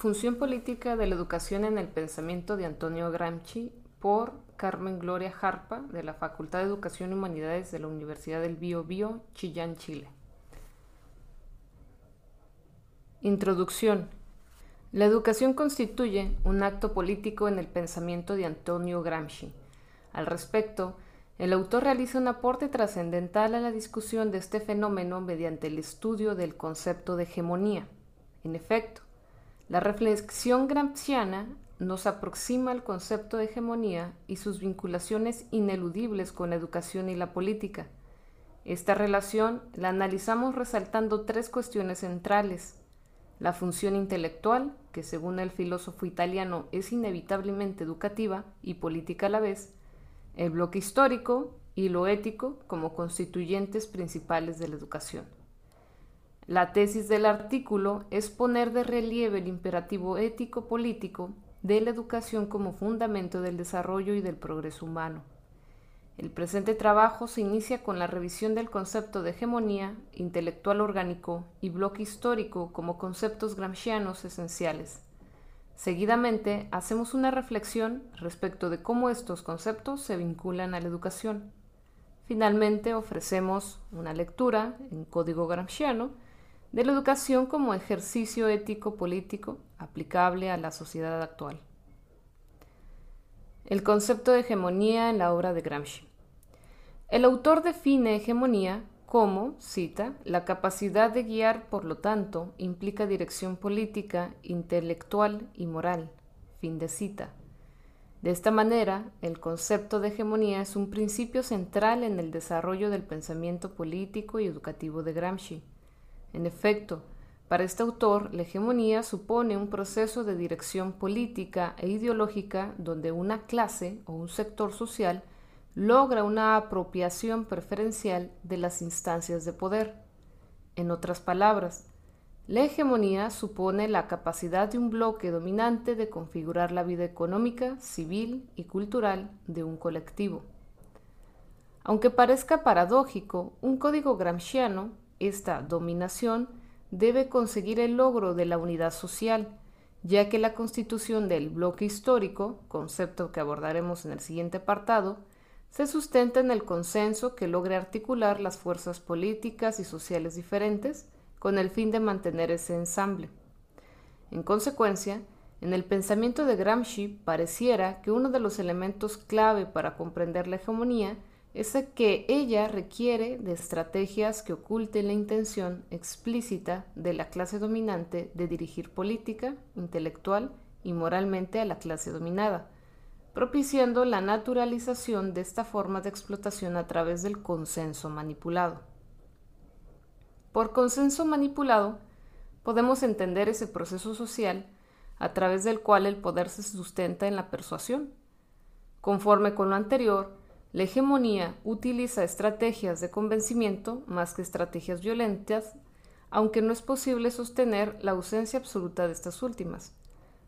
Función política de la educación en el pensamiento de Antonio Gramsci por Carmen Gloria Jarpa de la Facultad de Educación y Humanidades de la Universidad del Bio Bio, Chillán, Chile. Introducción. La educación constituye un acto político en el pensamiento de Antonio Gramsci. Al respecto, el autor realiza un aporte trascendental a la discusión de este fenómeno mediante el estudio del concepto de hegemonía. En efecto, la reflexión gramsciana nos aproxima al concepto de hegemonía y sus vinculaciones ineludibles con la educación y la política. Esta relación la analizamos resaltando tres cuestiones centrales. La función intelectual, que según el filósofo italiano es inevitablemente educativa y política a la vez, el bloque histórico y lo ético como constituyentes principales de la educación. La tesis del artículo es poner de relieve el imperativo ético-político de la educación como fundamento del desarrollo y del progreso humano. El presente trabajo se inicia con la revisión del concepto de hegemonía, intelectual orgánico y bloque histórico como conceptos gramscianos esenciales. Seguidamente, hacemos una reflexión respecto de cómo estos conceptos se vinculan a la educación. Finalmente, ofrecemos una lectura en código gramsciano de la educación como ejercicio ético-político aplicable a la sociedad actual. El concepto de hegemonía en la obra de Gramsci. El autor define hegemonía como, cita, la capacidad de guiar, por lo tanto, implica dirección política, intelectual y moral. Fin de cita. De esta manera, el concepto de hegemonía es un principio central en el desarrollo del pensamiento político y educativo de Gramsci. En efecto, para este autor, la hegemonía supone un proceso de dirección política e ideológica donde una clase o un sector social logra una apropiación preferencial de las instancias de poder. En otras palabras, la hegemonía supone la capacidad de un bloque dominante de configurar la vida económica, civil y cultural de un colectivo. Aunque parezca paradójico, un código gramsciano esta dominación debe conseguir el logro de la unidad social, ya que la constitución del bloque histórico, concepto que abordaremos en el siguiente apartado, se sustenta en el consenso que logre articular las fuerzas políticas y sociales diferentes con el fin de mantener ese ensamble. En consecuencia, en el pensamiento de Gramsci pareciera que uno de los elementos clave para comprender la hegemonía es que ella requiere de estrategias que oculten la intención explícita de la clase dominante de dirigir política, intelectual y moralmente a la clase dominada, propiciando la naturalización de esta forma de explotación a través del consenso manipulado. Por consenso manipulado, podemos entender ese proceso social a través del cual el poder se sustenta en la persuasión. Conforme con lo anterior, la hegemonía utiliza estrategias de convencimiento más que estrategias violentas, aunque no es posible sostener la ausencia absoluta de estas últimas.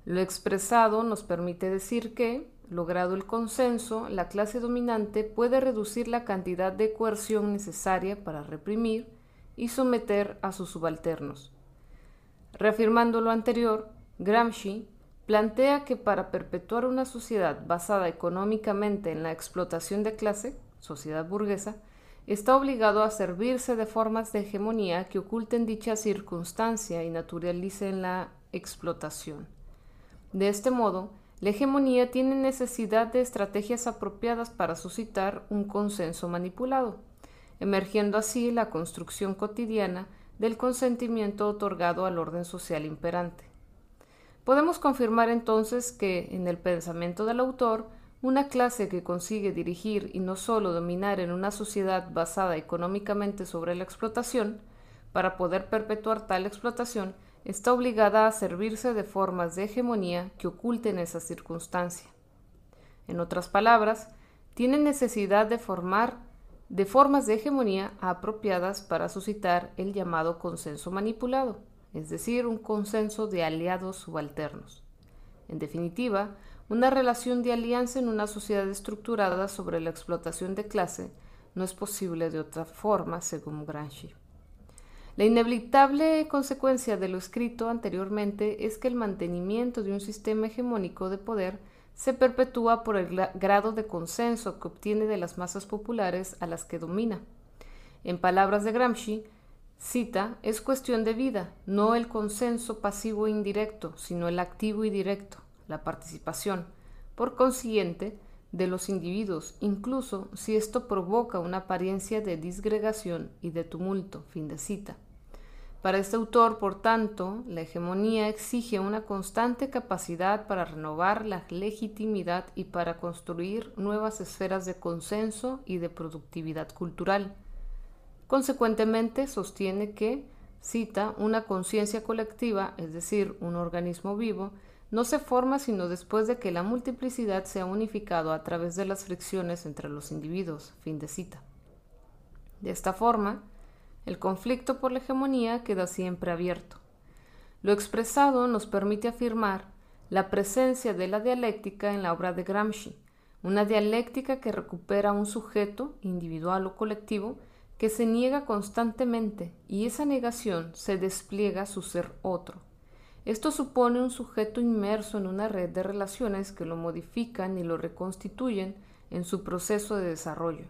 Lo expresado nos permite decir que, logrado el consenso, la clase dominante puede reducir la cantidad de coerción necesaria para reprimir y someter a sus subalternos. Reafirmando lo anterior, Gramsci plantea que para perpetuar una sociedad basada económicamente en la explotación de clase, sociedad burguesa, está obligado a servirse de formas de hegemonía que oculten dicha circunstancia y naturalicen la explotación. De este modo, la hegemonía tiene necesidad de estrategias apropiadas para suscitar un consenso manipulado, emergiendo así la construcción cotidiana del consentimiento otorgado al orden social imperante. Podemos confirmar entonces que, en el pensamiento del autor, una clase que consigue dirigir y no solo dominar en una sociedad basada económicamente sobre la explotación, para poder perpetuar tal explotación, está obligada a servirse de formas de hegemonía que oculten esa circunstancia. En otras palabras, tiene necesidad de formar de formas de hegemonía apropiadas para suscitar el llamado consenso manipulado es decir, un consenso de aliados subalternos. En definitiva, una relación de alianza en una sociedad estructurada sobre la explotación de clase no es posible de otra forma, según Gramsci. La inevitable consecuencia de lo escrito anteriormente es que el mantenimiento de un sistema hegemónico de poder se perpetúa por el grado de consenso que obtiene de las masas populares a las que domina. En palabras de Gramsci, cita, es cuestión de vida, no el consenso pasivo e indirecto, sino el activo y directo, la participación, por consiguiente, de los individuos, incluso si esto provoca una apariencia de disgregación y de tumulto. Fin de cita. Para este autor, por tanto, la hegemonía exige una constante capacidad para renovar la legitimidad y para construir nuevas esferas de consenso y de productividad cultural. Consecuentemente, sostiene que, cita, una conciencia colectiva, es decir, un organismo vivo, no se forma sino después de que la multiplicidad se ha unificado a través de las fricciones entre los individuos. Fin de cita. De esta forma, el conflicto por la hegemonía queda siempre abierto. Lo expresado nos permite afirmar la presencia de la dialéctica en la obra de Gramsci, una dialéctica que recupera un sujeto, individual o colectivo, que se niega constantemente y esa negación se despliega su ser otro. Esto supone un sujeto inmerso en una red de relaciones que lo modifican y lo reconstituyen en su proceso de desarrollo.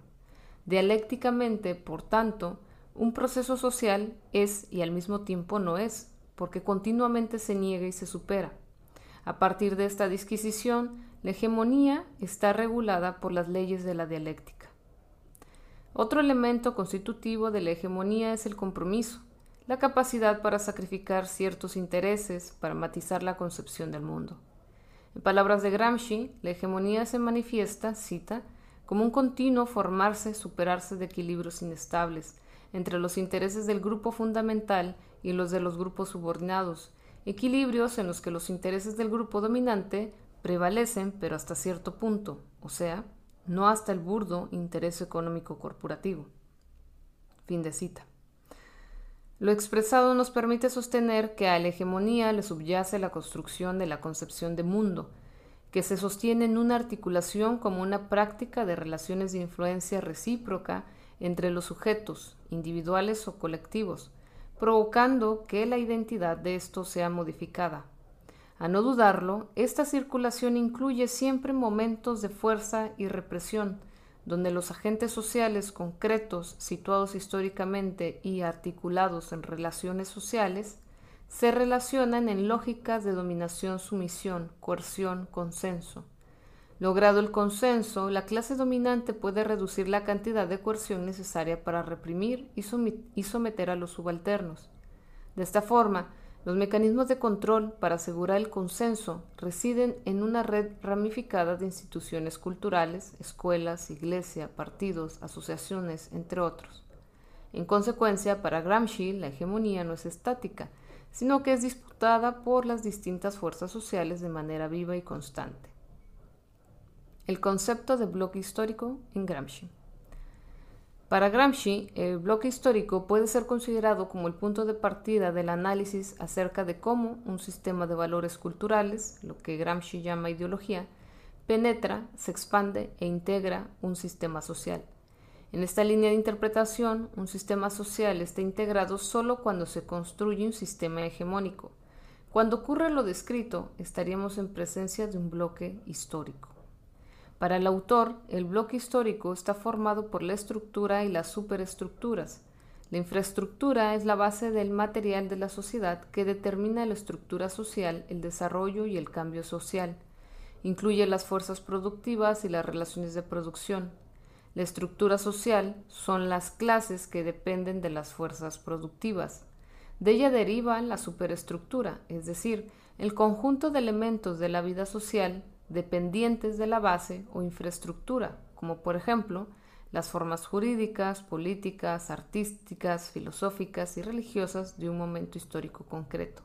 Dialécticamente, por tanto, un proceso social es y al mismo tiempo no es, porque continuamente se niega y se supera. A partir de esta disquisición, la hegemonía está regulada por las leyes de la dialéctica. Otro elemento constitutivo de la hegemonía es el compromiso, la capacidad para sacrificar ciertos intereses para matizar la concepción del mundo. En palabras de Gramsci, la hegemonía se manifiesta, cita, como un continuo formarse, superarse de equilibrios inestables, entre los intereses del grupo fundamental y los de los grupos subordinados, equilibrios en los que los intereses del grupo dominante prevalecen, pero hasta cierto punto, o sea, no hasta el burdo interés económico corporativo. Fin de cita. Lo expresado nos permite sostener que a la hegemonía le subyace la construcción de la concepción de mundo, que se sostiene en una articulación como una práctica de relaciones de influencia recíproca entre los sujetos, individuales o colectivos, provocando que la identidad de estos sea modificada. A no dudarlo, esta circulación incluye siempre momentos de fuerza y represión, donde los agentes sociales concretos, situados históricamente y articulados en relaciones sociales, se relacionan en lógicas de dominación-sumisión, coerción, consenso. Logrado el consenso, la clase dominante puede reducir la cantidad de coerción necesaria para reprimir y someter a los subalternos. De esta forma, los mecanismos de control para asegurar el consenso residen en una red ramificada de instituciones culturales, escuelas, iglesia, partidos, asociaciones, entre otros. En consecuencia, para Gramsci, la hegemonía no es estática, sino que es disputada por las distintas fuerzas sociales de manera viva y constante. El concepto de bloque histórico en Gramsci. Para Gramsci, el bloque histórico puede ser considerado como el punto de partida del análisis acerca de cómo un sistema de valores culturales, lo que Gramsci llama ideología, penetra, se expande e integra un sistema social. En esta línea de interpretación, un sistema social está integrado solo cuando se construye un sistema hegemónico. Cuando ocurre lo descrito, estaríamos en presencia de un bloque histórico. Para el autor, el bloque histórico está formado por la estructura y las superestructuras. La infraestructura es la base del material de la sociedad que determina la estructura social, el desarrollo y el cambio social. Incluye las fuerzas productivas y las relaciones de producción. La estructura social son las clases que dependen de las fuerzas productivas. De ella deriva la superestructura, es decir, el conjunto de elementos de la vida social dependientes de la base o infraestructura, como por ejemplo las formas jurídicas, políticas, artísticas, filosóficas y religiosas de un momento histórico concreto.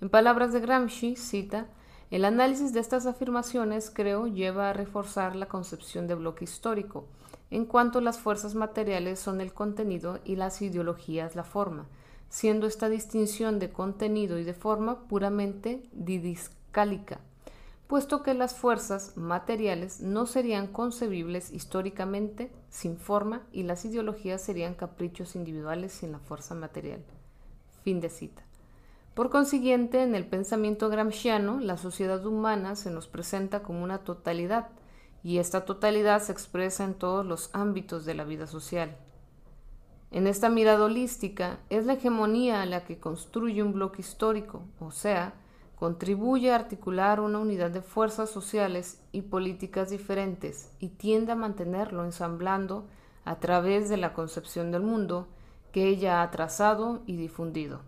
En palabras de Gramsci, cita, el análisis de estas afirmaciones, creo, lleva a reforzar la concepción de bloque histórico, en cuanto las fuerzas materiales son el contenido y las ideologías la forma, siendo esta distinción de contenido y de forma puramente didiscálica, puesto que las fuerzas materiales no serían concebibles históricamente sin forma y las ideologías serían caprichos individuales sin la fuerza material. Fin de cita. Por consiguiente, en el pensamiento gramsciano, la sociedad humana se nos presenta como una totalidad, y esta totalidad se expresa en todos los ámbitos de la vida social. En esta mirada holística es la hegemonía la que construye un bloque histórico, o sea, contribuye a articular una unidad de fuerzas sociales y políticas diferentes y tiende a mantenerlo ensamblando a través de la concepción del mundo que ella ha trazado y difundido.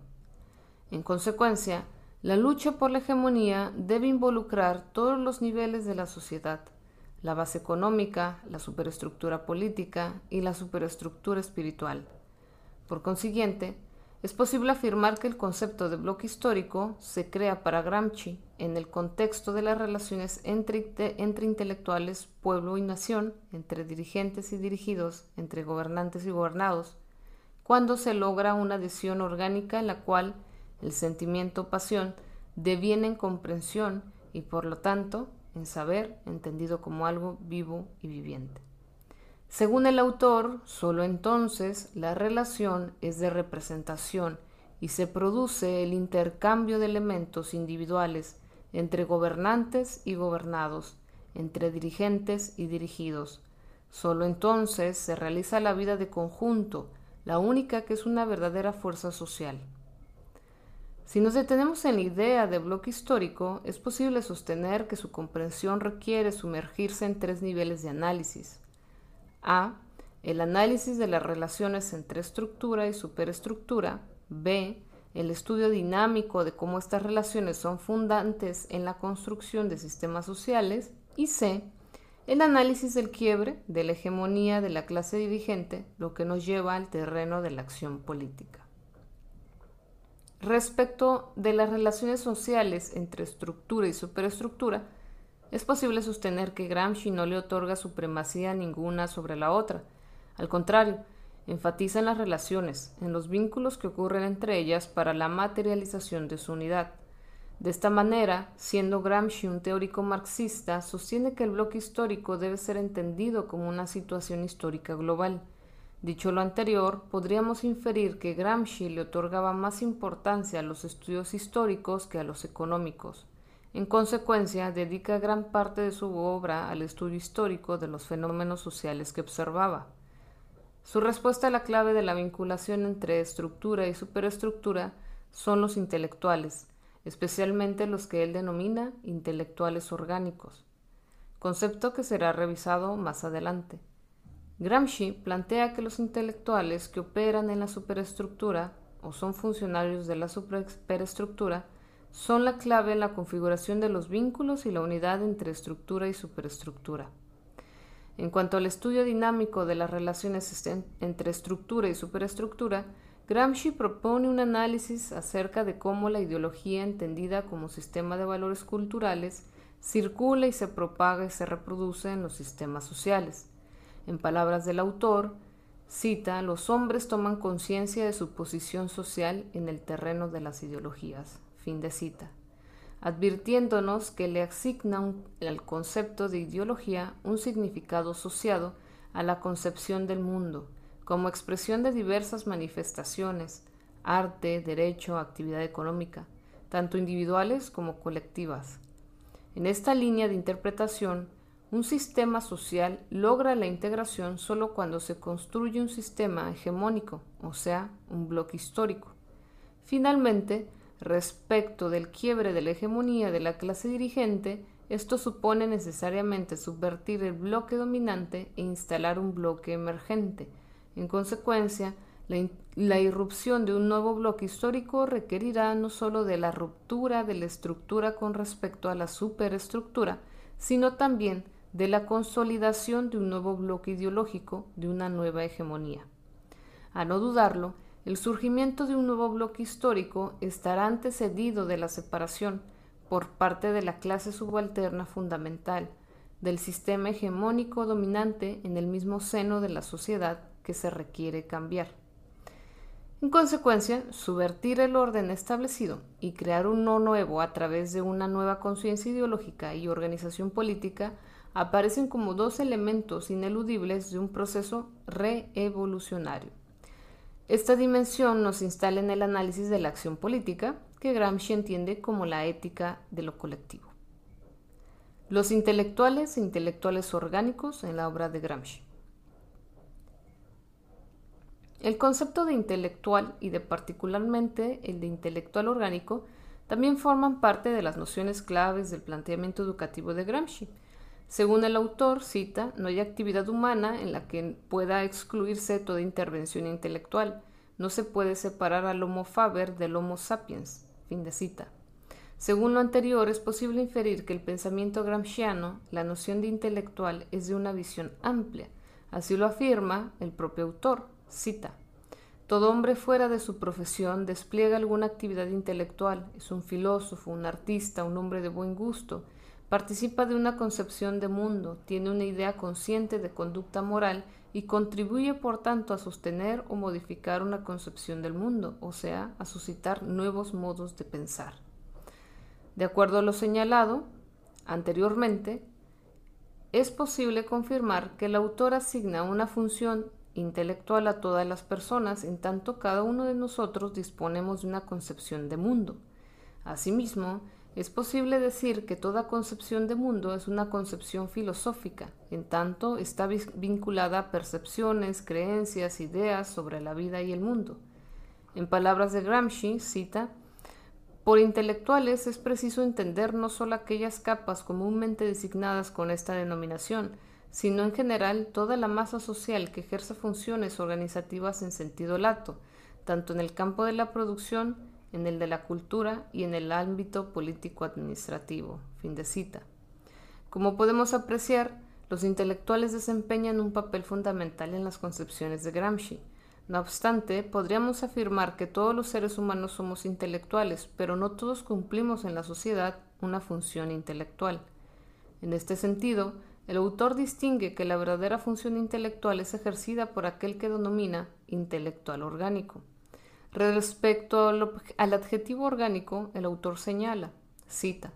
En consecuencia, la lucha por la hegemonía debe involucrar todos los niveles de la sociedad, la base económica, la superestructura política y la superestructura espiritual. Por consiguiente, es posible afirmar que el concepto de bloque histórico se crea para Gramsci en el contexto de las relaciones entre, intelectuales, pueblo y nación, entre dirigentes y dirigidos, entre gobernantes y gobernados, cuando se logra una adhesión orgánica en la cual el sentimiento-pasión deviene en comprensión y por lo tanto en saber entendido como algo vivo y viviente. Según el autor, solo entonces la relación es de representación y se produce el intercambio de elementos individuales entre gobernantes y gobernados, entre dirigentes y dirigidos. Solo entonces se realiza la vida de conjunto, la única que es una verdadera fuerza social. Si nos detenemos en la idea de bloque histórico, es posible sostener que su comprensión requiere sumergirse en tres niveles de análisis. A. El análisis de las relaciones entre estructura y superestructura. B. El estudio dinámico de cómo estas relaciones son fundantes en la construcción de sistemas sociales. Y C. El análisis del quiebre de la hegemonía de la clase dirigente, lo que nos lleva al terreno de la acción política. Respecto de las relaciones sociales entre estructura y superestructura, es posible sostener que Gramsci no le otorga supremacía ninguna sobre la otra. Al contrario, enfatiza en las relaciones, en los vínculos que ocurren entre ellas para la materialización de su unidad. De esta manera, siendo Gramsci un teórico marxista, sostiene que el bloque histórico debe ser entendido como una situación histórica global. Dicho lo anterior, podríamos inferir que Gramsci le otorgaba más importancia a los estudios históricos que a los económicos. En consecuencia, dedica gran parte de su obra al estudio histórico de los fenómenos sociales que observaba. Su respuesta a la clave de la vinculación entre estructura y superestructura son los intelectuales, especialmente los que él denomina intelectuales orgánicos, concepto que será revisado más adelante. Gramsci plantea que los intelectuales que operan en la superestructura o son funcionarios de la superestructura son la clave en la configuración de los vínculos y la unidad entre estructura y superestructura. En cuanto al estudio dinámico de las relaciones entre estructura y superestructura, Gramsci propone un análisis acerca de cómo la ideología entendida como sistema de valores culturales circula y se propaga y se reproduce en los sistemas sociales. En palabras del autor, cita, los hombres toman conciencia de su posición social en el terreno de las ideologías. Fin de cita. Advirtiéndonos que le asigna al concepto de ideología un significado asociado a la concepción del mundo, como expresión de diversas manifestaciones, arte, derecho, actividad económica, tanto individuales como colectivas. En esta línea de interpretación, un sistema social logra la integración solo cuando se construye un sistema hegemónico, o sea, un bloque histórico. Finalmente, Respecto del quiebre de la hegemonía de la clase dirigente, esto supone necesariamente subvertir el bloque dominante e instalar un bloque emergente. En consecuencia, la, irrupción de un nuevo bloque histórico requerirá no sólo de la ruptura de la estructura con respecto a la superestructura, sino también de la consolidación de un nuevo bloque ideológico, de una nueva hegemonía. A no dudarlo, el surgimiento de un nuevo bloque histórico estará antecedido de la separación por parte de la clase subalterna fundamental del sistema hegemónico dominante en el mismo seno de la sociedad que se requiere cambiar. En consecuencia, subvertir el orden establecido y crear uno nuevo a través de una nueva conciencia ideológica y organización política aparecen como dos elementos ineludibles de un proceso reevolucionario. Esta dimensión nos instala en el análisis de la acción política, que Gramsci entiende como la ética de lo colectivo. Los intelectuales e intelectuales orgánicos en la obra de Gramsci. El concepto de intelectual y de particularmente el de intelectual orgánico también forman parte de las nociones claves del planteamiento educativo de Gramsci. Según el autor, cita, no hay actividad humana en la que pueda excluirse toda intervención intelectual. No se puede separar al Homo faber del Homo sapiens. Fin de cita. Según lo anterior, es posible inferir que el pensamiento gramsciano, la noción de intelectual, es de una visión amplia. Así lo afirma el propio autor. Cita. Todo hombre fuera de su profesión despliega alguna actividad intelectual, es un filósofo, un artista, un hombre de buen gusto, participa de una concepción de mundo, tiene una idea consciente de conducta moral y contribuye por tanto a sostener o modificar una concepción del mundo, o sea, a suscitar nuevos modos de pensar. De acuerdo a lo señalado anteriormente, es posible confirmar que el autor asigna una función intelectual a todas las personas, en tanto cada uno de nosotros disponemos de una concepción de mundo. Asimismo, es posible decir que toda concepción de mundo es una concepción filosófica, en tanto está vinculada a percepciones, creencias, ideas sobre la vida y el mundo. En palabras de Gramsci, cita, por intelectuales es preciso entender no solo aquellas capas comúnmente designadas con esta denominación, sino en general toda la masa social que ejerce funciones organizativas en sentido lato, tanto en el campo de la producción, en el de la cultura y en el ámbito político-administrativo. Fin de cita. Como podemos apreciar, los intelectuales desempeñan un papel fundamental en las concepciones de Gramsci. No obstante, podríamos afirmar que todos los seres humanos somos intelectuales, pero no todos cumplimos en la sociedad una función intelectual. En este sentido, el autor distingue que la verdadera función intelectual es ejercida por aquel que denomina intelectual orgánico. Respecto al adjetivo orgánico, el autor señala, cita,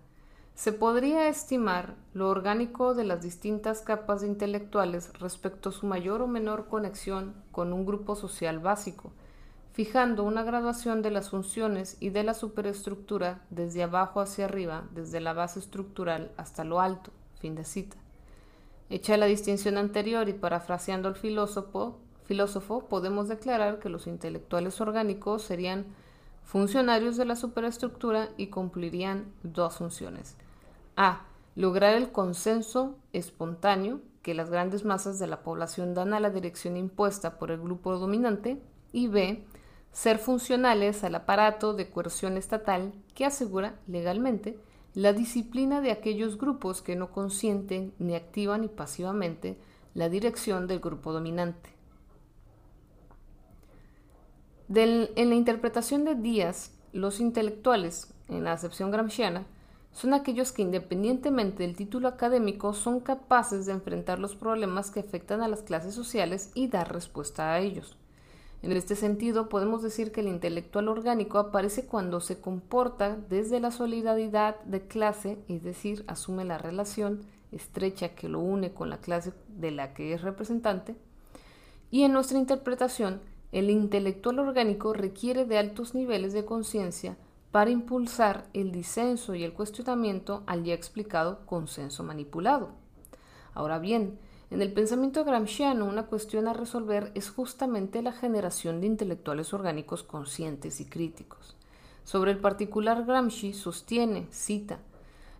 se podría estimar lo orgánico de las distintas capas intelectuales respecto a su mayor o menor conexión con un grupo social básico, fijando una graduación de las funciones y de la superestructura desde abajo hacia arriba, desde la base estructural hasta lo alto. Fin de cita. Hecha la distinción anterior y parafraseando al filósofo, filósofo, podemos declarar que los intelectuales orgánicos serían funcionarios de la superestructura y cumplirían dos funciones. A. Lograr el consenso espontáneo que las grandes masas de la población dan a la dirección impuesta por el grupo dominante. Y B. Ser funcionales al aparato de coerción estatal que asegura legalmente la disciplina de aquellos grupos que no consienten ni activan ni pasivamente la dirección del grupo dominante. En la interpretación de Díaz, los intelectuales, en la acepción gramsciana, son aquellos que independientemente del título académico son capaces de enfrentar los problemas que afectan a las clases sociales y dar respuesta a ellos. En este sentido, podemos decir que el intelectual orgánico aparece cuando se comporta desde la solidaridad de clase, es decir, asume la relación estrecha que lo une con la clase de la que es representante, y en nuestra interpretación, el intelectual orgánico requiere de altos niveles de conciencia para impulsar el disenso y el cuestionamiento al ya explicado consenso manipulado. Ahora bien, en el pensamiento gramsciano, una cuestión a resolver es justamente la generación de intelectuales orgánicos conscientes y críticos. Sobre el particular Gramsci sostiene, cita,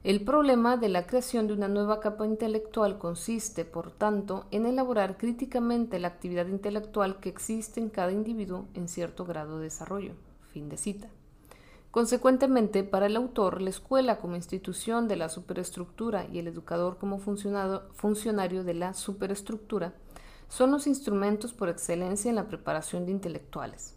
el problema de la creación de una nueva capa intelectual consiste, por tanto, en elaborar críticamente la actividad intelectual que existe en cada individuo en cierto grado de desarrollo. Fin de cita. Consecuentemente, para el autor, la escuela como institución de la superestructura y el educador como funcionario de la superestructura son los instrumentos por excelencia en la preparación de intelectuales.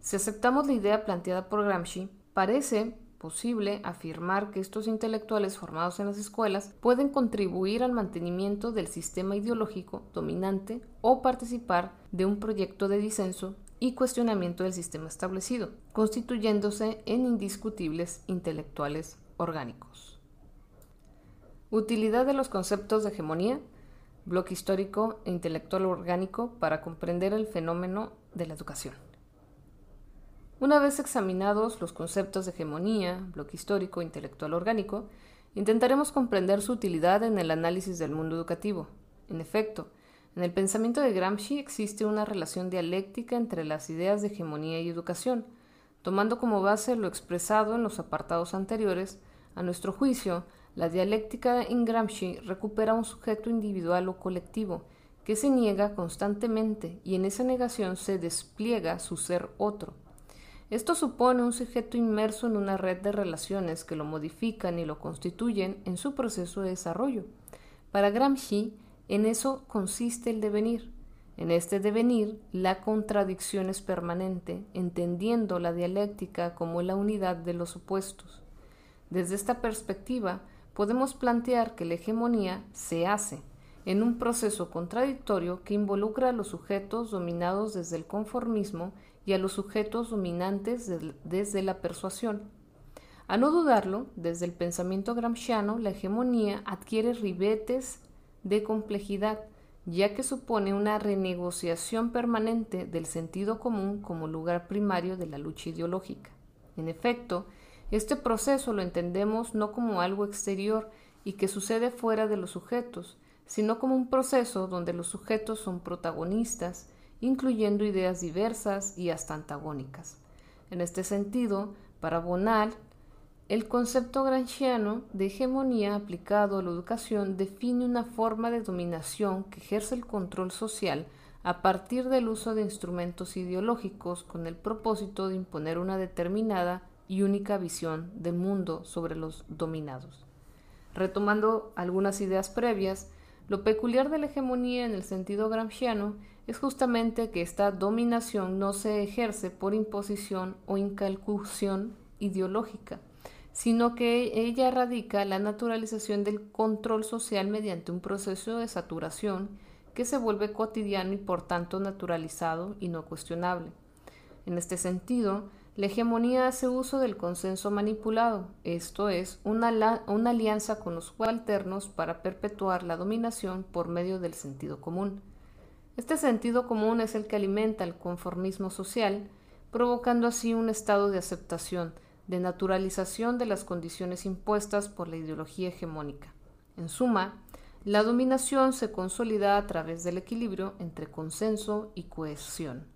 Si aceptamos la idea planteada por Gramsci, parece posible afirmar que estos intelectuales formados en las escuelas pueden contribuir al mantenimiento del sistema ideológico dominante o participar de un proyecto de disenso y cuestionamiento del sistema establecido, constituyéndose en indiscutibles intelectuales orgánicos. Utilidad de los conceptos de hegemonía, bloque histórico e intelectual orgánico para comprender el fenómeno de la educación. Una vez examinados los conceptos de hegemonía, bloque histórico intelectual orgánico, intentaremos comprender su utilidad en el análisis del mundo educativo. En efecto, en el pensamiento de Gramsci existe una relación dialéctica entre las ideas de hegemonía y educación. Tomando como base lo expresado en los apartados anteriores, a nuestro juicio, la dialéctica en Gramsci recupera un sujeto individual o colectivo que se niega constantemente y en esa negación se despliega su ser otro. Esto supone un sujeto inmerso en una red de relaciones que lo modifican y lo constituyen en su proceso de desarrollo. Para Gramsci, en eso consiste el devenir. En este devenir, la contradicción es permanente, entendiendo la dialéctica como la unidad de los opuestos. Desde esta perspectiva, podemos plantear que la hegemonía se hace en un proceso contradictorio que involucra a los sujetos dominados desde el conformismo y a los sujetos dominantes desde la persuasión. A no dudarlo, desde el pensamiento gramsciano, la hegemonía adquiere ribetes de complejidad, ya que supone una renegociación permanente del sentido común como lugar primario de la lucha ideológica. En efecto, este proceso lo entendemos no como algo exterior y que sucede fuera de los sujetos, sino como un proceso donde los sujetos son protagonistas, incluyendo ideas diversas y hasta antagónicas. En este sentido, para Bonal, el concepto granchiano de hegemonía aplicado a la educación define una forma de dominación que ejerce el control social a partir del uso de instrumentos ideológicos con el propósito de imponer una determinada y única visión del mundo sobre los dominados. Retomando algunas ideas previas, lo peculiar de la hegemonía en el sentido gramsciano es justamente que esta dominación no se ejerce por imposición o incalcución ideológica, sino que ella radica la naturalización del control social mediante un proceso de saturación que se vuelve cotidiano y por tanto naturalizado y no cuestionable. En este sentido, la hegemonía hace uso del consenso manipulado, esto es, una, alianza con los subalternos para perpetuar la dominación por medio del sentido común. Este sentido común es el que alimenta el conformismo social, provocando así un estado de aceptación, de naturalización de las condiciones impuestas por la ideología hegemónica. En suma, la dominación se consolida a través del equilibrio entre consenso y cohesión.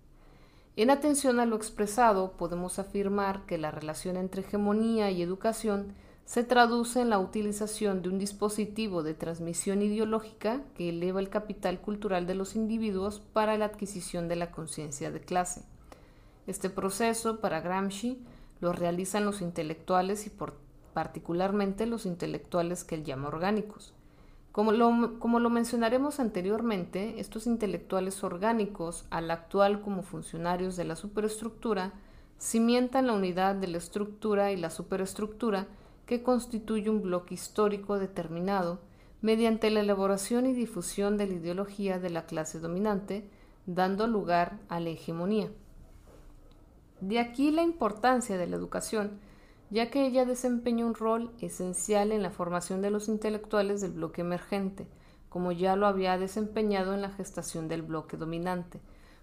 En atención a lo expresado, podemos afirmar que la relación entre hegemonía y educación se traduce en la utilización de un dispositivo de transmisión ideológica que eleva el capital cultural de los individuos para la adquisición de la conciencia de clase. Este proceso, para Gramsci, lo realizan los intelectuales y particularmente los intelectuales que él llama orgánicos. Como lo, mencionaremos anteriormente, estos intelectuales orgánicos, al actual como funcionarios de la superestructura, cimientan la unidad de la estructura y la superestructura que constituye un bloque histórico determinado mediante la elaboración y difusión de la ideología de la clase dominante, dando lugar a la hegemonía. De aquí la importancia de la educación, ya que ella desempeña un rol esencial en la formación de los intelectuales del bloque emergente, como ya lo había desempeñado en la gestación del bloque dominante.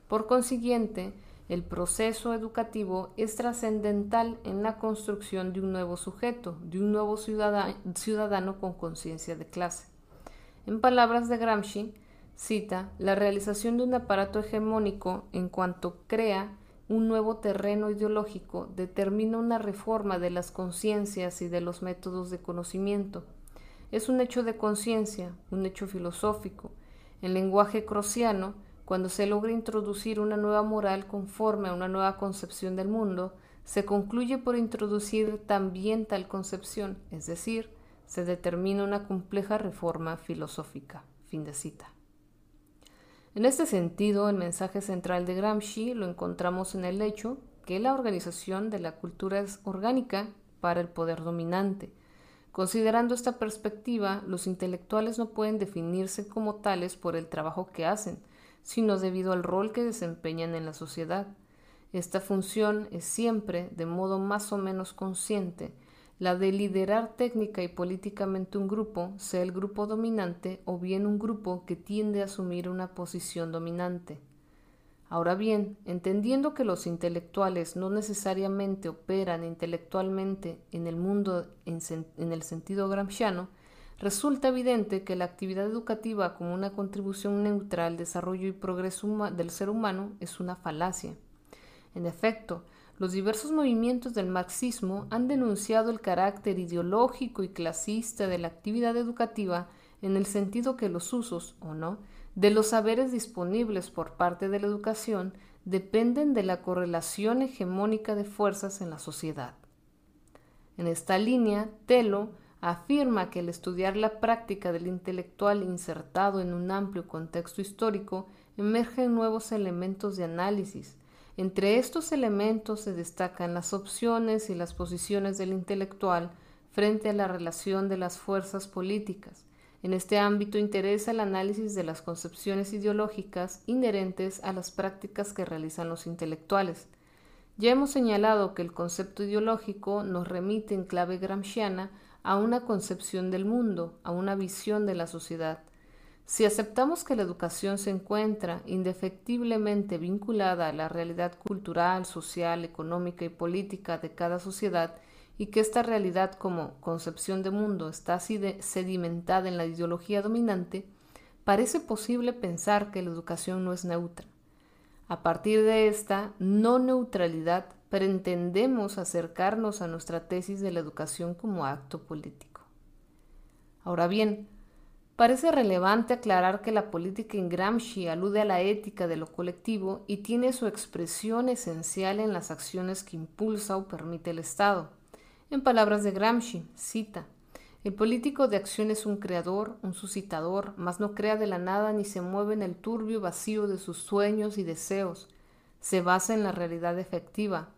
Por consiguiente, el proceso educativo es trascendental en la construcción de un nuevo sujeto, de un nuevo ciudadano, con conciencia de clase. En palabras de Gramsci, cita, la realización de un aparato hegemónico en cuanto crea un nuevo terreno ideológico determina una reforma de las conciencias y de los métodos de conocimiento. Es un hecho de conciencia, un hecho filosófico. En lenguaje crociano, cuando se logra introducir una nueva moral conforme a una nueva concepción del mundo, se concluye por introducir también tal concepción, es decir, se determina una compleja reforma filosófica. Fin de cita. En este sentido, el mensaje central de Gramsci lo encontramos en el hecho que la organización de la cultura es orgánica para el poder dominante. Considerando esta perspectiva, los intelectuales no pueden definirse como tales por el trabajo que hacen, sino debido al rol que desempeñan en la sociedad. Esta función es siempre, de modo más o menos consciente, la de liderar técnica y políticamente un grupo, sea el grupo dominante o bien un grupo que tiende a asumir una posición dominante. Ahora bien, entendiendo que los intelectuales no necesariamente operan intelectualmente en el mundo en, el sentido gramsciano, resulta evidente que la actividad educativa como una contribución neutral al desarrollo y progreso del ser humano es una falacia. En efecto, los diversos movimientos del marxismo han denunciado el carácter ideológico y clasista de la actividad educativa en el sentido que los usos, o no, de los saberes disponibles por parte de la educación dependen de la correlación hegemónica de fuerzas en la sociedad. En esta línea, Telo afirma que el estudiar la práctica del intelectual insertado en un amplio contexto histórico emergen nuevos elementos de análisis. Entre estos elementos se destacan las opciones y las posiciones del intelectual frente a la relación de las fuerzas políticas, en este ámbito interesa el análisis de las concepciones ideológicas inherentes a las prácticas que realizan los intelectuales. Ya hemos señalado que el concepto ideológico nos remite en clave gramsciana a una concepción del mundo, a una visión de la sociedad. Si aceptamos que la educación se encuentra indefectiblemente vinculada a la realidad cultural, social, económica y política de cada sociedad, y que esta realidad como concepción de mundo está sedimentada en la ideología dominante, parece posible pensar que la educación no es neutra. A partir de esta no neutralidad, pretendemos acercarnos a nuestra tesis de la educación como acto político. Ahora bien, parece relevante aclarar que la política en Gramsci alude a la ética de lo colectivo y tiene su expresión esencial en las acciones que impulsa o permite el Estado en palabras de Gramsci, cita, el político de acción es un creador, un suscitador, mas no crea de la nada ni se mueve en el turbio vacío de sus sueños y deseos. Se basa en la realidad efectiva,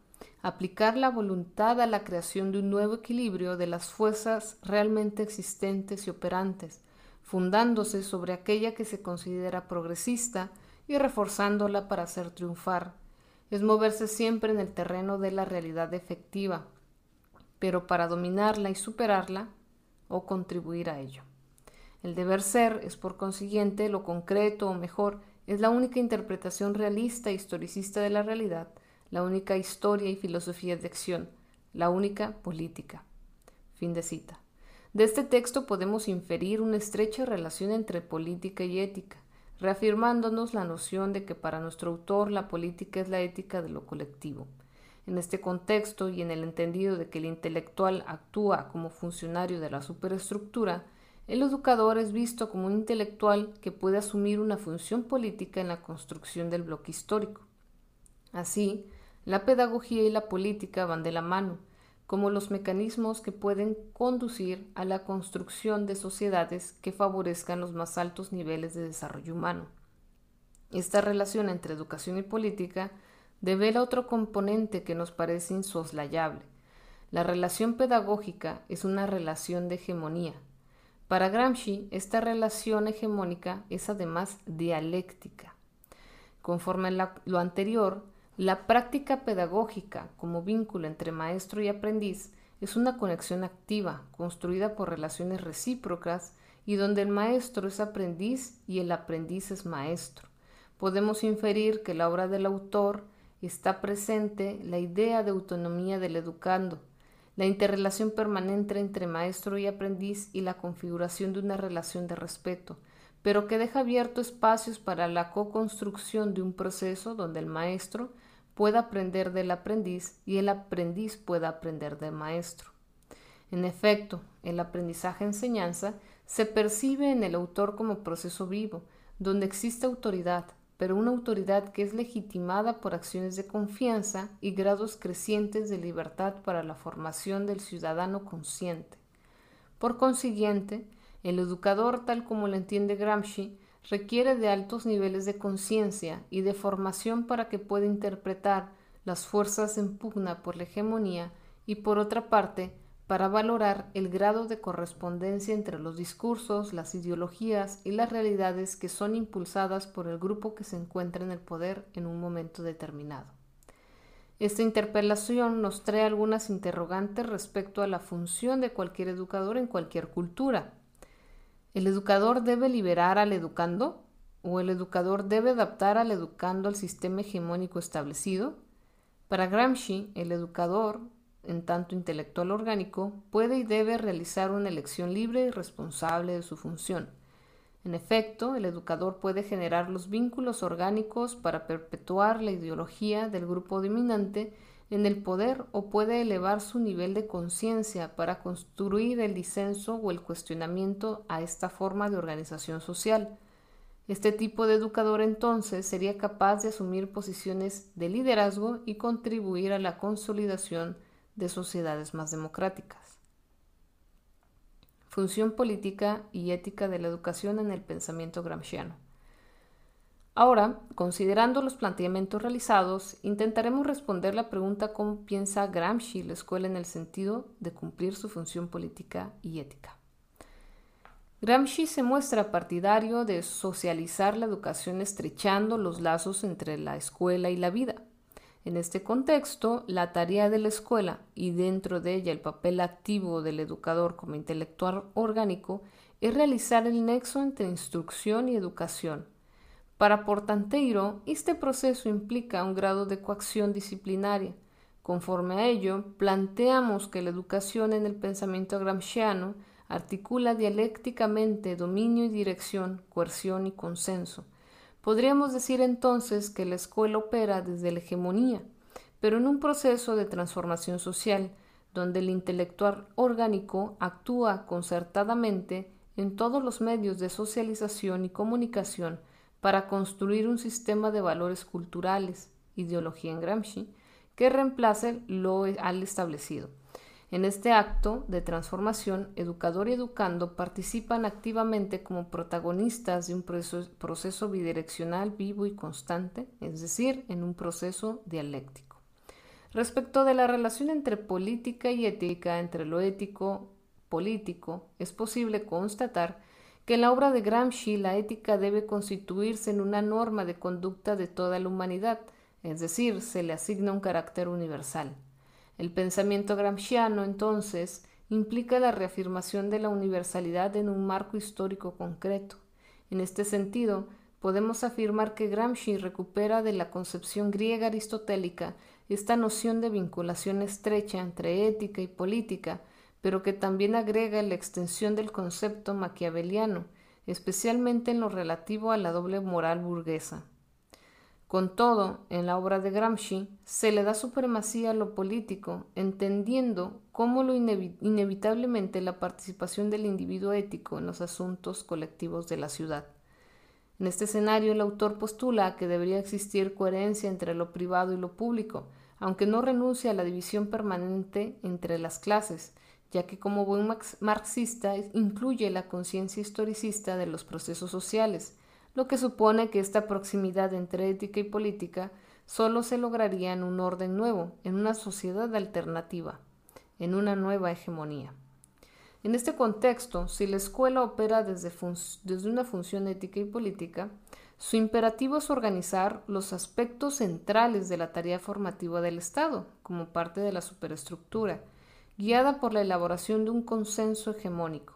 aplicar la voluntad a la creación de un nuevo equilibrio de las fuerzas realmente existentes y operantes, fundándose sobre aquella que se considera progresista y reforzándola para hacer triunfar. Es moverse siempre en el terreno de la realidad efectiva, pero para dominarla y superarla o contribuir a ello. El deber ser es por consiguiente lo concreto o mejor, es la única interpretación realista e historicista de la realidad, la única historia y filosofía de acción, la única política. Fin de cita. De este texto podemos inferir una estrecha relación entre política y ética, reafirmándonos la noción de que para nuestro autor la política es la ética de lo colectivo. En este contexto y en el entendido de que el intelectual actúa como funcionario de la superestructura, el educador es visto como un intelectual que puede asumir una función política en la construcción del bloque histórico. Así, la pedagogía y la política van de la mano, como los mecanismos que pueden conducir a la construcción de sociedades que favorezcan los más altos niveles de desarrollo humano. Esta relación entre educación y política devela otro componente que nos parece insoslayable. La relación pedagógica es una relación de hegemonía. Para Gramsci, esta relación hegemónica es además dialéctica. Conforme a lo anterior, la práctica pedagógica como vínculo entre maestro y aprendiz es una conexión activa, construida por relaciones recíprocas y donde el maestro es aprendiz y el aprendiz es maestro. Podemos inferir que la obra del autor está presente la idea de autonomía del educando, la interrelación permanente entre maestro y aprendiz y la configuración de una relación de respeto, pero que deja abierto espacios para la co-construcción de un proceso donde el maestro pueda aprender del aprendiz y el aprendiz pueda aprender del maestro. En efecto, el aprendizaje-enseñanza se percibe en el autor como proceso vivo, donde existe autoridad, pero una autoridad que es legitimada por acciones de confianza y grados crecientes de libertad para la formación del ciudadano consciente. Por consiguiente, el educador, tal como lo entiende Gramsci, requiere de altos niveles de conciencia y de formación para que pueda interpretar las fuerzas en pugna por la hegemonía y, por otra parte, para valorar el grado de correspondencia entre los discursos, las ideologías y las realidades que son impulsadas por el grupo que se encuentra en el poder en un momento determinado. Esta interpelación nos trae algunas interrogantes respecto a la función de cualquier educador en cualquier cultura. ¿El educador debe liberar al educando? ¿O el educador debe adaptar al educando al sistema hegemónico establecido? Para Gramsci, el educador, en tanto intelectual orgánico, puede y debe realizar una elección libre y responsable de su función. En efecto, el educador puede generar los vínculos orgánicos para perpetuar la ideología del grupo dominante en el poder o puede elevar su nivel de conciencia para construir el disenso o el cuestionamiento a esta forma de organización social. Este tipo de educador entonces sería capaz de asumir posiciones de liderazgo y contribuir a la consolidación de sociedades más democráticas. Función política y ética de la educación en el pensamiento gramsciano. Ahora, considerando los planteamientos realizados, intentaremos responder la pregunta cómo piensa Gramsci la escuela en el sentido de cumplir su función política y ética. Gramsci se muestra partidario de socializar la educación estrechando los lazos entre la escuela y la vida. En este contexto, la tarea de la escuela y dentro de ella el papel activo del educador como intelectual orgánico es realizar el nexo entre instrucción y educación. Para Portanteiro, este proceso implica un grado de coacción disciplinaria. Conforme a ello, planteamos que la educación en el pensamiento gramsciano articula dialécticamente dominio y dirección, coerción y consenso Podríamos decir entonces que la escuela opera desde la hegemonía, pero en un proceso de transformación social, donde el intelectual orgánico actúa concertadamente en todos los medios de socialización y comunicación para construir un sistema de valores culturales, ideología en Gramsci, que reemplace lo al establecido. En este acto de transformación, educador y educando participan activamente como protagonistas de un proceso, bidireccional vivo y constante, es decir, en un proceso dialéctico. Respecto de la relación entre política y ética, entre lo ético político, es posible constatar que en la obra de Gramsci la ética debe constituirse en una norma de conducta de toda la humanidad, es decir, se le asigna un carácter universal. El pensamiento gramsciano, entonces, implica la reafirmación de la universalidad en un marco histórico concreto. En este sentido, podemos afirmar que Gramsci recupera de la concepción griega aristotélica esta noción de vinculación estrecha entre ética y política, pero que también agrega la extensión del concepto maquiaveliano, especialmente en lo relativo a la doble moral burguesa. Con todo, en la obra de Gramsci se le da supremacía a lo político, entendiendo cómo lo inevitablemente la participación del individuo ético en los asuntos colectivos de la ciudad. En este escenario, el autor postula que debería existir coherencia entre lo privado y lo público, aunque no renuncia a la división permanente entre las clases, ya que como buen marxista incluye la conciencia historicista de los procesos sociales, lo que supone que esta proximidad entre ética y política solo se lograría en un orden nuevo, en una sociedad alternativa, en una nueva hegemonía. En este contexto, si la escuela opera desde, desde, una función ética y política, su imperativo es organizar los aspectos centrales de la tarea formativa del Estado, como parte de la superestructura, guiada por la elaboración de un consenso hegemónico.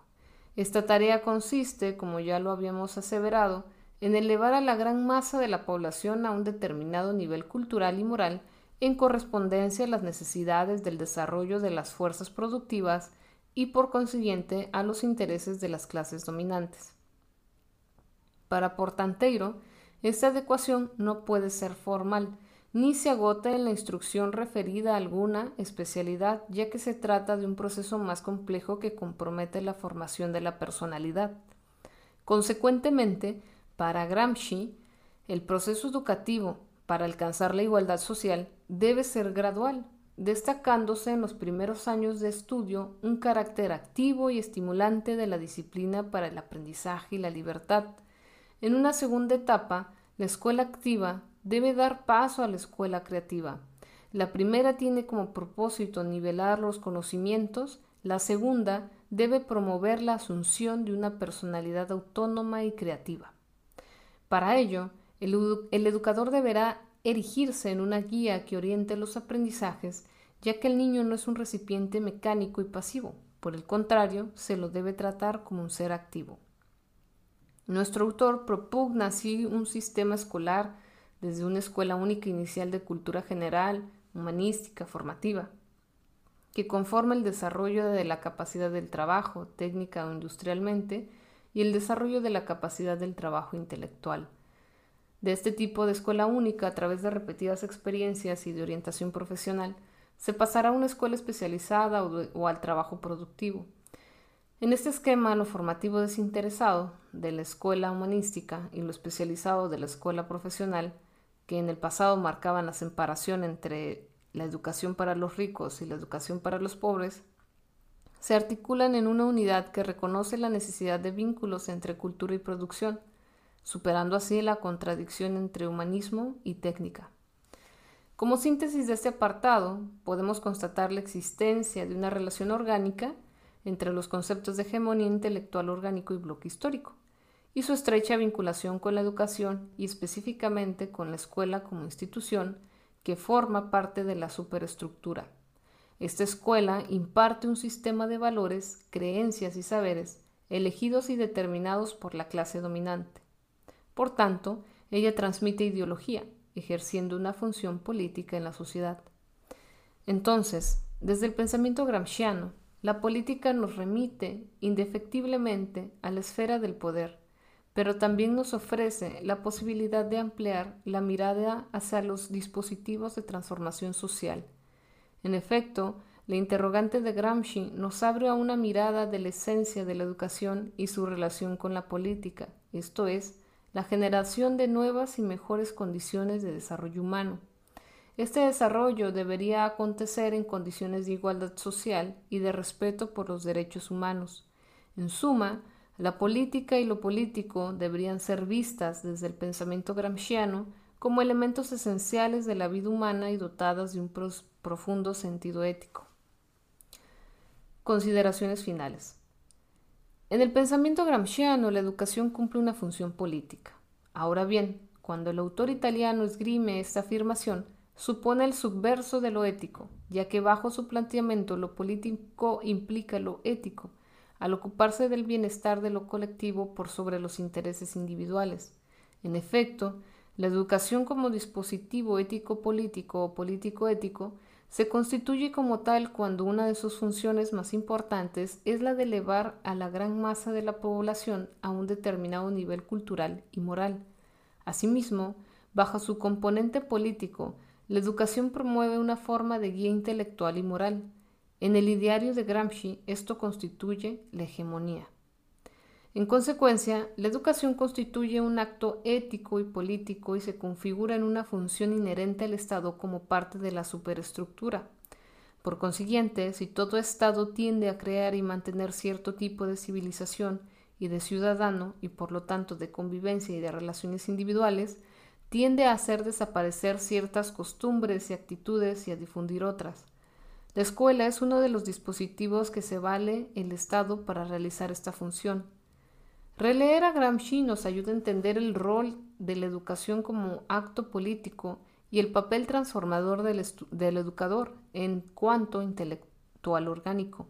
Esta tarea consiste, como ya lo habíamos aseverado, en elevar a la gran masa de la población a un determinado nivel cultural y moral en correspondencia a las necesidades del desarrollo de las fuerzas productivas y por consiguiente a los intereses de las clases dominantes. Para Portanteiro, esta adecuación no puede ser formal, ni se agota en la instrucción referida a alguna especialidad, ya que se trata de un proceso más complejo que compromete la formación de la personalidad. Consecuentemente, para Gramsci, el proceso educativo para alcanzar la igualdad social debe ser gradual, destacándose en los primeros años de estudio un carácter activo y estimulante de la disciplina para el aprendizaje y la libertad. En una segunda etapa, la escuela activa debe dar paso a la escuela creativa. La primera tiene como propósito nivelar los conocimientos, la segunda debe promover la asunción de una personalidad autónoma y creativa. Para ello, el, educador deberá erigirse en una guía que oriente los aprendizajes, ya que el niño no es un recipiente mecánico y pasivo, por el contrario, se lo debe tratar como un ser activo. Nuestro autor propugna así un sistema escolar desde una escuela única inicial de cultura general, humanística, formativa, que conforma el desarrollo de la capacidad del trabajo, técnica o industrialmente, y el desarrollo de la capacidad del trabajo intelectual. De este tipo de escuela única, a través de repetidas experiencias y de orientación profesional, se pasará a una escuela especializada o, al trabajo productivo. En este esquema, lo formativo desinteresado de la escuela humanística y lo especializado de la escuela profesional, que en el pasado marcaban la separación entre la educación para los ricos y la educación para los pobres, se articulan en una unidad que reconoce la necesidad de vínculos entre cultura y producción, superando así la contradicción entre humanismo y técnica. Como síntesis de este apartado, podemos constatar la existencia de una relación orgánica entre los conceptos de hegemonía intelectual orgánico y bloque histórico, y su estrecha vinculación con la educación y específicamente con la escuela como institución que forma parte de la superestructura. Esta escuela imparte un sistema de valores, creencias y saberes elegidos y determinados por la clase dominante. Por tanto, ella transmite ideología, ejerciendo una función política en la sociedad. Entonces, desde el pensamiento gramsciano, la política nos remite indefectiblemente a la esfera del poder, pero también nos ofrece la posibilidad de ampliar la mirada hacia los dispositivos de transformación social. En efecto, la interrogante de Gramsci nos abre a una mirada de la esencia de la educación y su relación con la política, esto es, la generación de nuevas y mejores condiciones de desarrollo humano. Este desarrollo debería acontecer en condiciones de igualdad social y de respeto por los derechos humanos. En suma, la política y lo político deberían ser vistas desde el pensamiento gramsciano como elementos esenciales de la vida humana y dotadas de un profundo sentido ético. Consideraciones finales. En el pensamiento gramsciano la educación cumple una función política. Ahora bien, cuando el autor italiano esgrime esta afirmación, supone el subverso de lo ético, ya que bajo su planteamiento lo político implica lo ético, al ocuparse del bienestar de lo colectivo por sobre los intereses individuales. En efecto, la educación como dispositivo ético-político o político-ético se constituye como tal cuando una de sus funciones más importantes es la de elevar a la gran masa de la población a un determinado nivel cultural y moral. Asimismo, bajo su componente político, la educación promueve una forma de guía intelectual y moral, en el ideario de Gramsci esto constituye la hegemonía. En consecuencia, la educación constituye un acto ético y político y se configura en una función inherente al Estado como parte de la superestructura. Por consiguiente, si todo Estado tiende a crear y mantener cierto tipo de civilización y de ciudadano, y por lo tanto de convivencia y de relaciones individuales, tiende a hacer desaparecer ciertas costumbres y actitudes y a difundir otras. La escuela es uno de los dispositivos que se vale el Estado para realizar esta función. Releer a Gramsci nos ayuda a entender el rol de la educación como acto político y el papel transformador del, educador en cuanto intelectual orgánico.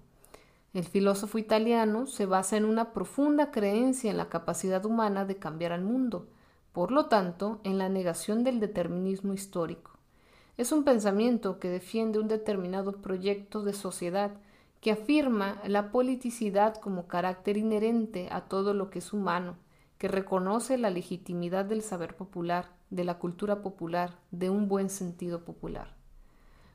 El filósofo italiano se basa en una profunda creencia en la capacidad humana de cambiar al mundo, por lo tanto, en la negación del determinismo histórico. Es un pensamiento que defiende un determinado proyecto de sociedad que afirma la politicidad como carácter inherente a todo lo que es humano, que reconoce la legitimidad del saber popular, de la cultura popular, de un buen sentido popular.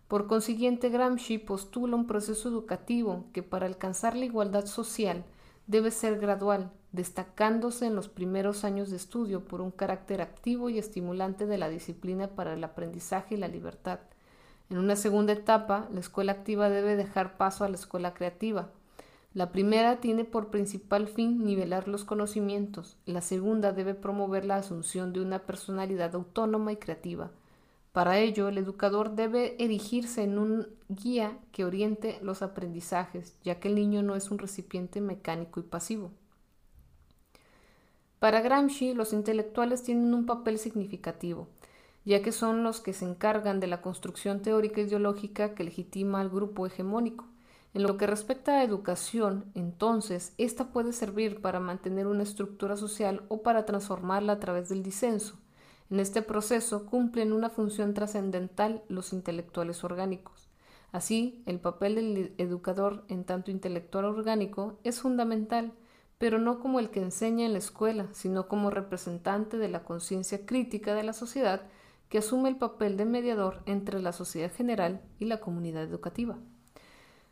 Por consiguiente, Gramsci postula un proceso educativo que para alcanzar la igualdad social debe ser gradual, destacándose en los primeros años de estudio por un carácter activo y estimulante de la disciplina para el aprendizaje y la libertad. En una segunda etapa, la escuela activa debe dejar paso a la escuela creativa. La primera tiene por principal fin nivelar los conocimientos, la segunda debe promover la asunción de una personalidad autónoma y creativa. Para ello, el educador debe erigirse en un guía que oriente los aprendizajes, ya que el niño no es un recipiente mecánico y pasivo. Para Gramsci, los intelectuales tienen un papel significativo. Ya que son los que se encargan de la construcción teórica e ideológica que legitima al grupo hegemónico. En lo que respecta a educación, entonces, esta puede servir para mantener una estructura social o para transformarla a través del disenso. En este proceso cumplen una función trascendental los intelectuales orgánicos. Así, el papel del educador en tanto intelectual orgánico es fundamental, pero no como el que enseña en la escuela, sino como representante de la conciencia crítica de la sociedad que asume el papel de mediador entre la sociedad general y la comunidad educativa.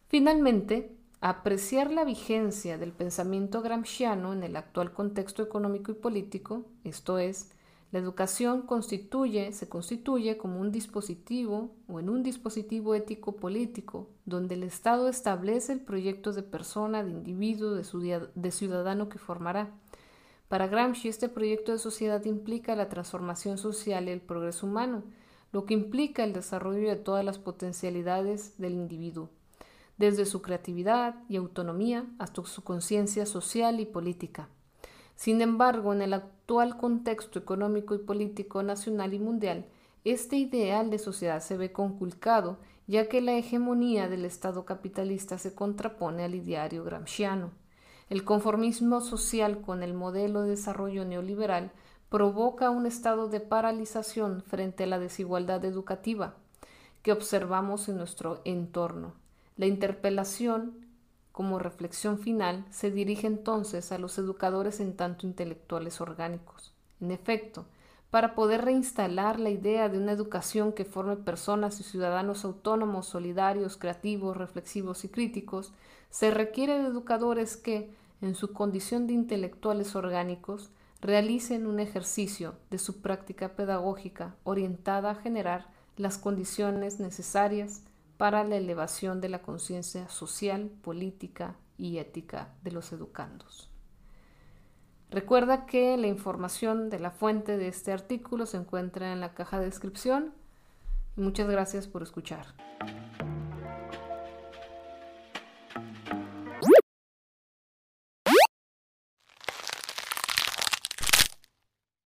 Finalmente, apreciar la vigencia del pensamiento gramsciano en el actual contexto económico y político, esto es, la educación constituye, se constituye como un dispositivo o en un dispositivo ético político, donde el Estado establece el proyecto de persona, de individuo, de, de ciudadano que formará. Para Gramsci, este proyecto de sociedad implica la transformación social y el progreso humano, lo que implica el desarrollo de todas las potencialidades del individuo desde su creatividad y autonomía hasta su conciencia social y política. Sin embargo, en el actual contexto económico y político nacional y mundial, este ideal de sociedad se ve conculcado, ya que la hegemonía del Estado capitalista se contrapone al ideario gramsciano. El conformismo social con el modelo de desarrollo neoliberal provoca un estado de paralización frente a la desigualdad educativa que observamos en nuestro entorno. La interpelación, como reflexión final, se dirige entonces a los educadores en tanto intelectuales orgánicos. En efecto, para poder reinstalar la idea de una educación que forme personas y ciudadanos autónomos, solidarios, creativos, reflexivos y críticos, se requiere de educadores que, en su condición de intelectuales orgánicos, realicen un ejercicio de su práctica pedagógica orientada a generar las condiciones necesarias para la elevación de la conciencia social, política y ética de los educandos. Recuerda que la información de la fuente de este artículo se encuentra en la caja de descripción. Muchas gracias por escuchar.